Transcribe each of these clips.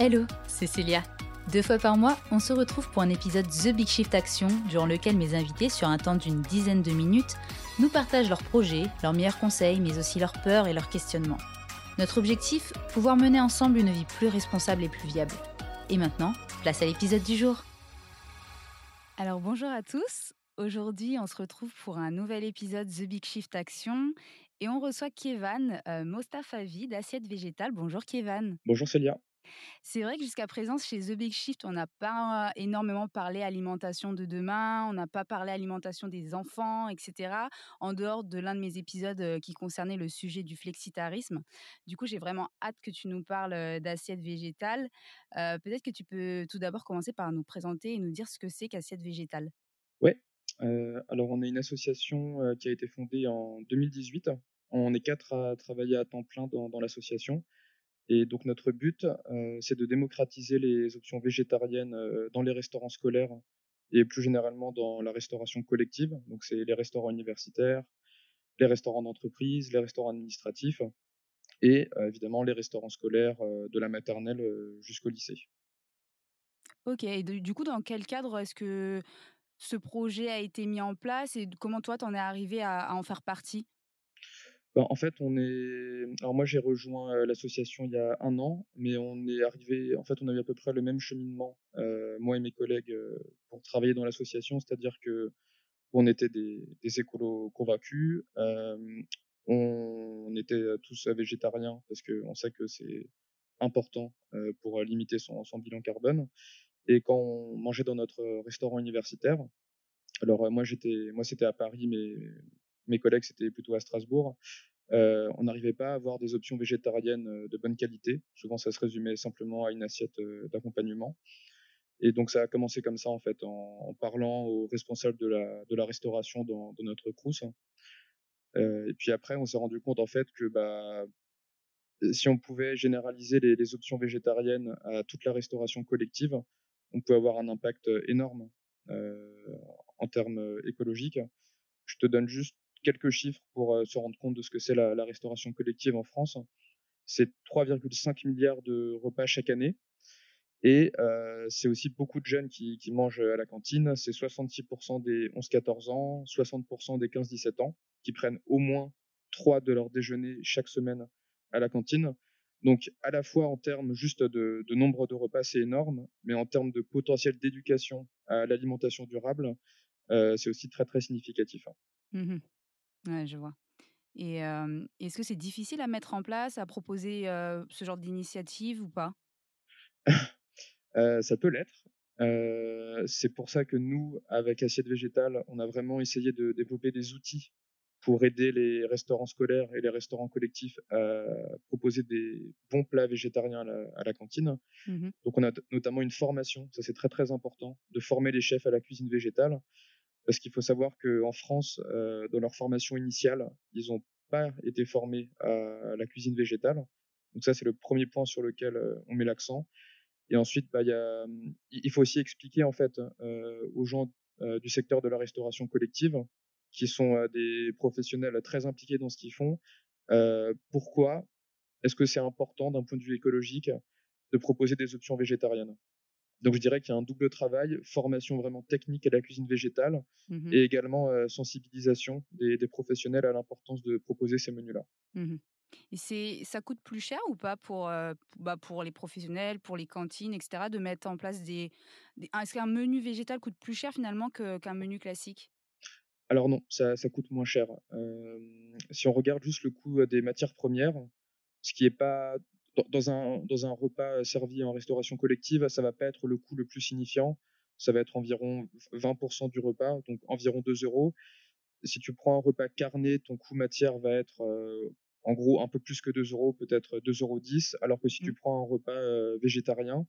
Hello, c'est Célia. Deux fois par mois, on se retrouve pour un épisode The Big Shift Action, durant lequel mes invités, sur un temps d'une dizaine de minutes, nous partagent leurs projets, leurs meilleurs conseils, mais aussi leurs peurs et leurs questionnements. Notre objectif Pouvoir mener ensemble une vie plus responsable et plus viable. Et maintenant, place à l'épisode du jour. Alors bonjour à tous. Aujourd'hui, on se retrouve pour un nouvel épisode The Big Shift Action et on reçoit Kévan euh, Mostafavi d'Assiette Végétale. Bonjour Kévan. Bonjour Célia. C'est vrai que jusqu'à présent, chez The Big Shift, on n'a pas énormément parlé alimentation de demain, on n'a pas parlé alimentation des enfants, etc. En dehors de l'un de mes épisodes qui concernait le sujet du flexitarisme. Du coup, j'ai vraiment hâte que tu nous parles d'assiette végétale. Peut-être que tu peux tout d'abord commencer par nous présenter et nous dire ce que c'est qu'assiette végétale. Ouais. alors, on est une association qui a été fondée en 2018. On est quatre à travailler à temps plein dans l'association. Et donc notre but, euh, c'est de démocratiser les options végétariennes euh, dans les restaurants scolaires et plus généralement dans la restauration collective. Donc c'est les restaurants universitaires, les restaurants d'entreprise, les restaurants administratifs et euh, évidemment les restaurants scolaires de la maternelle jusqu'au lycée. Ok, et du coup, dans quel cadre est-ce que ce projet a été mis en place et comment toi, tu en es arrivé à en faire partie? Ben, en fait, on est. Alors moi, j'ai rejoint l'association il y a un an, mais on est arrivé. En fait, on a eu à peu près le même cheminement, euh, moi et mes collègues, pour travailler dans l'association. C'est-à-dire que on était des, des écolos convaincus. Euh, on, était tous végétariens parce qu'on sait que c'est important pour limiter son, son, bilan carbone. Et quand on mangeait dans notre restaurant universitaire, alors moi j'étais, moi c'était à Paris, mais mes collègues c'était plutôt à Strasbourg. Euh, on n'arrivait pas à avoir des options végétariennes euh, de bonne qualité. Souvent, ça se résumait simplement à une assiette euh, d'accompagnement. Et donc, ça a commencé comme ça, en fait, en, parlant aux responsables de la, restauration dans, notre crous. et puis après, on s'est rendu compte, en fait, que bah, si on pouvait généraliser les, options végétariennes à toute la restauration collective, on peut avoir un impact énorme en termes écologiques. Je te donne juste quelques chiffres pour se rendre compte de ce que c'est la, restauration collective en France. C'est 3,5 milliards de repas chaque année. Et c'est aussi beaucoup de jeunes qui, mangent à la cantine. C'est 66% des 11-14 ans, 60% des 15-17 ans qui prennent au moins trois de leur déjeuner chaque semaine à la cantine. Donc, à la fois en termes juste de, nombre de repas, c'est énorme, mais en termes de potentiel d'éducation à l'alimentation durable, c'est aussi très, très significatif. Hein. Mmh Ouais, je vois. Et est-ce que c'est difficile à mettre en place, à proposer ce genre d'initiative ou pas? Ça peut l'être. c'est pour ça que nous, avec Assiette Végétale, on a vraiment essayé de développer des outils pour aider les restaurants scolaires et les restaurants collectifs à proposer des bons plats végétariens à la, cantine. Mmh Donc on a notamment une formation, ça c'est très très important, de former les chefs à la cuisine végétale parce qu'il faut savoir qu'en France, euh, dans leur formation initiale, ils n'ont pas été formés à la cuisine végétale. Donc ça, c'est le premier point sur lequel on met l'accent. Et ensuite, bah, y a, il faut aussi expliquer en fait euh, aux gens du secteur de la restauration collective, qui sont des professionnels très impliqués dans ce qu'ils font, pourquoi est-ce que c'est important d'un point de vue écologique de proposer des options végétariennes? Donc je dirais qu'il y a un double travail, formation vraiment technique à la cuisine végétale mmh et également sensibilisation des, professionnels à l'importance de proposer ces menus-là. Mmh et c'est, ça coûte plus cher ou pas pour, bah pour les professionnels, pour les cantines, etc., de mettre en place des... Est-ce qu'un menu végétal coûte plus cher finalement qu'un menu classique? Alors non, ça, ça, coûte moins cher. si on regarde juste le coût des matières premières, ce qui n'est pas dans un, dans un repas servi en restauration collective, ça va pas être le coût le plus signifiant. Ça va être environ 20% du repas, donc environ 2 euros. Si tu prends un repas carné, ton coût matière va être en gros un peu plus que 2 euros, peut-être 2,10 euros. Alors que si tu mmh. prends un repas végétarien,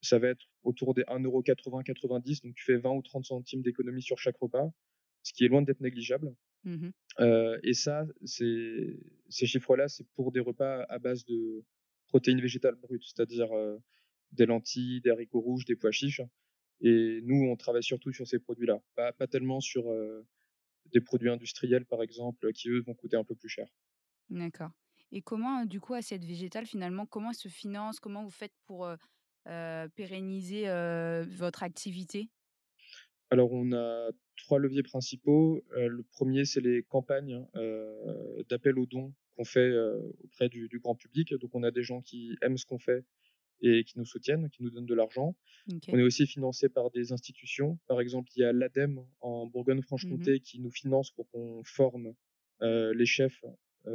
ça va être autour des 1,80 euro, 90. Donc tu fais 20 ou 30 centimes d'économie sur chaque repas, ce qui est loin d'être négligeable. Mmh et ça, ces chiffres-là, c'est pour des repas à base de protéines végétales brutes, c'est-à-dire des lentilles, des haricots rouges, des pois chiches. Et nous, on travaille surtout sur ces produits-là, pas, pas tellement sur des produits industriels, par exemple, qui eux vont coûter un peu plus cher. D'accord. Et comment, du coup, Assiette Végétale, finalement, comment elle se finance? Comment vous faites pour, pérenniser, votre activité? Alors on a 3 leviers principaux. Le 1er c'est les campagnes, heu, d'appel aux dons qu'on fait, auprès du du grand public. Donc on a des gens qui aiment ce qu'on fait et qui nous soutiennent, qui nous donnent de l'argent. On est aussi financé par des institutions. Par exemple, il y a l'ADEME en Mmh Bourgogne-Franche-Comté qui nous finance pour qu'on forme, les chefs,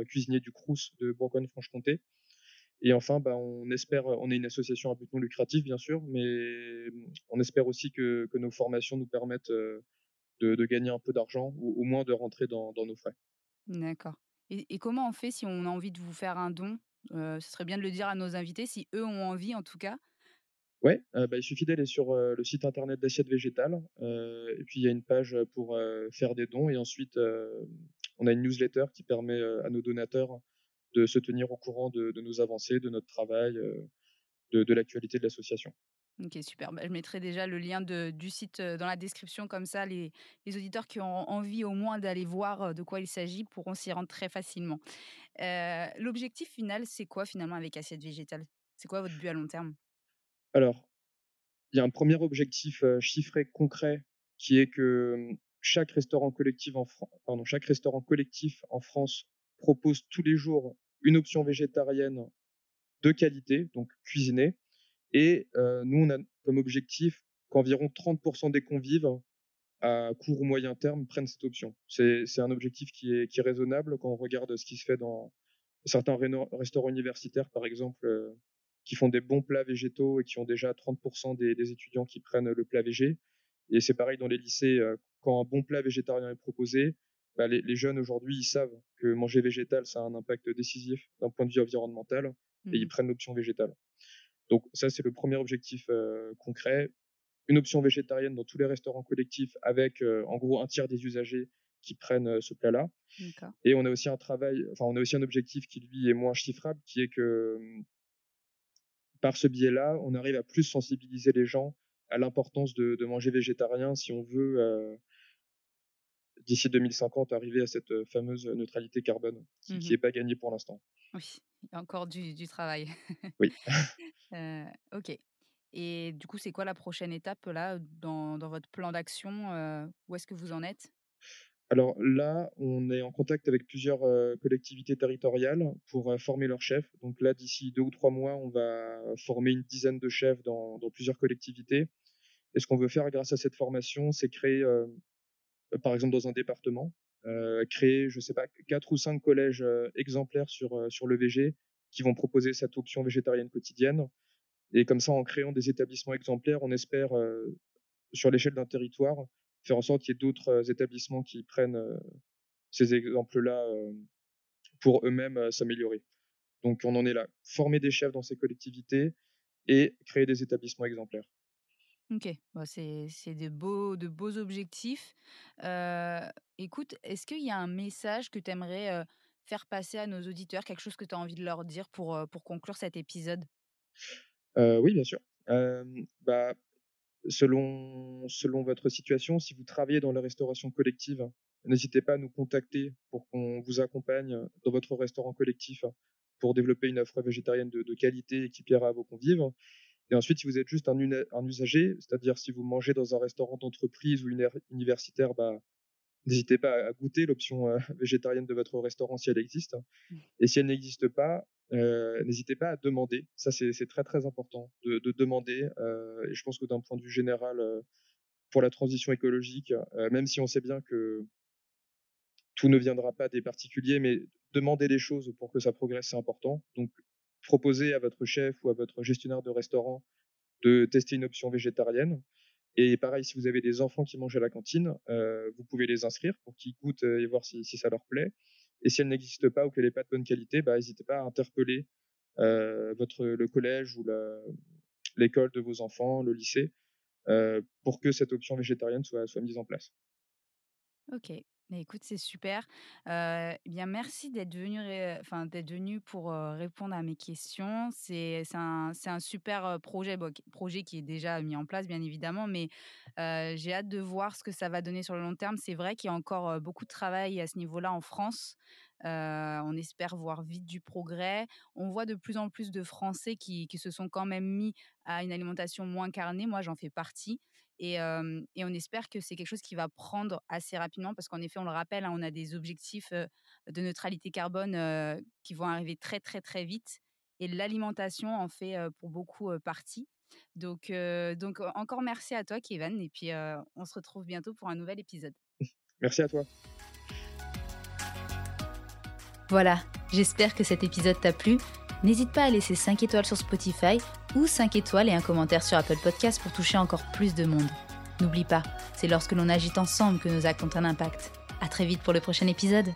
cuisiniers du Crous de Bourgogne-Franche-Comté. Et enfin, bah, on espère, on est une association à but non lucratif bien sûr, mais mmh, on espère aussi que que nos formations nous permettent, de de gagner un peu d'argent ou au moins de rentrer dans dans nos frais. D'accord. Et comment on fait si on a envie de vous faire un don? Heu, ce serait bien de le dire à nos invités, si eux ont envie en tout cas. Ouais, heu, bah, il suffit d'aller sur, le site internet d'Assiette Végétale, heu, et puis il y a une page, pour, faire des dons et ensuite, on a une newsletter qui permet, à nos donateurs de se tenir au courant de nos avancées, de notre travail, de l'actualité de l'association. OK, super. Bah, je mettrai déjà le lien du site, dans la description comme ça les auditeurs qui ont envie au moins d'aller voir, de quoi il s'agit pourront s'y rendre très facilement. L'objectif final, c'est quoi finalement avec Assiette Végétale? C'est quoi votre but à long terme? Alors, il y a un premier objectif, chiffré concret qui est que, mmh, chaque restaurant collectif en pardon, chaque restaurant collectif en France propose tous les jours une option végétarienne de qualité, donc cuisinée et nous on a comme objectif qu'environ 30% des convives à court ou moyen terme prennent cette option. C'est un objectif qui est qui est raisonnable quand on regarde ce qui se fait dans certains restaurants universitaires, par exemple, qui font des bons plats végétaux et qui ont déjà 30 des des étudiants qui prennent le plat végé et c'est pareil dans les lycées, quand un bon plat végétarien est proposé, bah, les les jeunes aujourd'hui, ils savent que manger végétal, ça a un impact décisif d'un point de vue environnemental et ils Mmh prennent l'option végétale. Donc ça, c'est le premier objectif, concret. Une option végétarienne dans tous les restaurants collectifs avec, en gros un tiers des usagers qui prennent, ce plat-là et on a aussi un travail enfin, on a aussi un objectif qui lui est moins chiffrable, qui est que, mmh, par ce biais-là, on arrive à plus sensibiliser les gens à l'importance de de manger végétarien si on veut, heu, d'ici 2050 arriver à cette, fameuse neutralité carbone qui qui Mmh pas gagnée pour l'instant. Oui, il y a encore du du travail. Oui. Heu, OK. Et du coup, c'est quoi la prochaine étape là, dans dans votre plan d'action, où est-ce que vous en êtes? Alors là, on est en contact avec plusieurs, collectivités territoriales pour, former leurs chefs. Donc là, d'ici 2 ou 3 mois, on va former une dizaine de chefs dans dans plusieurs collectivités et ce qu'on veut faire grâce à cette formation, c'est créer, par exemple dans un département, heu, créer, je sais pas, 4 ou 5 collèges, heu, exemplaires sur, sur le VG qui vont proposer cette option végétarienne quotidienne et comme ça, en créant des établissements exemplaires, on espère, sur l'échelle d'un territoire, faire en sorte qu'il y ait d'autres, établissements qui prennent, ces exemples-là, pour eux-mêmes, s'améliorer. Donc on en est là, former des chefs dans ces collectivités et créer des établissements exemplaires. OK, bah, c'est de beaux de beaux objectifs. Écoute, est-ce qu'il y a un message que tu aimerais, faire passer à nos auditeurs? Quelque chose que tu as envie de leur dire pour, pour conclure cet épisode? Oui, bien sûr. Bah, selon selon votre situation, si vous travaillez dans la restauration collective, n'hésitez pas à nous contacter pour qu'on vous accompagne dans votre restaurant collectif pour développer une offre végétarienne de de qualité et qui plaira à vos convives. Et ensuite, si vous êtes juste un usager, c'est-à-dire si vous mangez dans un restaurant d'entreprise ou universitaire, bah, n'hésitez pas à goûter l'option, heu, végétarienne de votre restaurant si elle existe. Mmh. Et si elle n'existe pas, heu, n'hésitez pas à demander. Ça, c'est très, très important de de demander, heu et je pense que d'un point de vue général, pour la transition écologique, même si on sait bien que tout ne viendra pas des particuliers, mais demander les choses pour que ça progresse, c'est important. Donc proposez à votre chef ou à votre gestionnaire de restaurant de tester une option végétarienne et pareil, si vous avez des enfants qui mangent à la cantine, heu, vous pouvez les inscrire pour qu'ils goûtent, heu et voir si ça leur plaît et si elle n'existe pas ou qu'elle est pas de bonne qualité, bah, n'hésitez pas à interpeller, heu, votre le collège ou l'école de vos enfants, le lycée, pour que cette option végétarienne soit soit mise en place. OK. Mais écoute, c'est super. Heu, eh bien merci d'être venu enfin d'être venu pour, répondre à mes questions. C'est un un super, projet, projet qui est déjà mis en place bien évidemment, mais, j'ai hâte de voir ce que ça va donner sur le long terme. C'est vrai qu'il y a encore, beaucoup de travail à ce niveau-là en France. on espère voir vite du progrès. On voit de plus en plus de Français qui, qui se sont quand même mis à une alimentation moins carnée. Moi, j'en fais partie. Et, et, on espère que c'est quelque chose qui va prendre assez rapidement parce qu'en effet, on le rappelle, hein, on a des objectifs de neutralité carbone qui vont arriver très, très, très vite. Et l'alimentation en fait pour beaucoup partie. Donc, donc, encore merci à toi, Kevin. Et puis, on se retrouve bientôt pour un nouvel épisode. Merci à toi. Voilà, j'espère que cet épisode t'a plu. N'hésite pas à laisser 5 étoiles sur Spotify ou 5 étoiles et un commentaire sur Apple Podcast pour toucher encore plus de monde. N'oublie pas, c'est lorsque l'on agit ensemble que nos actes ont un impact. À très vite pour le prochain épisode.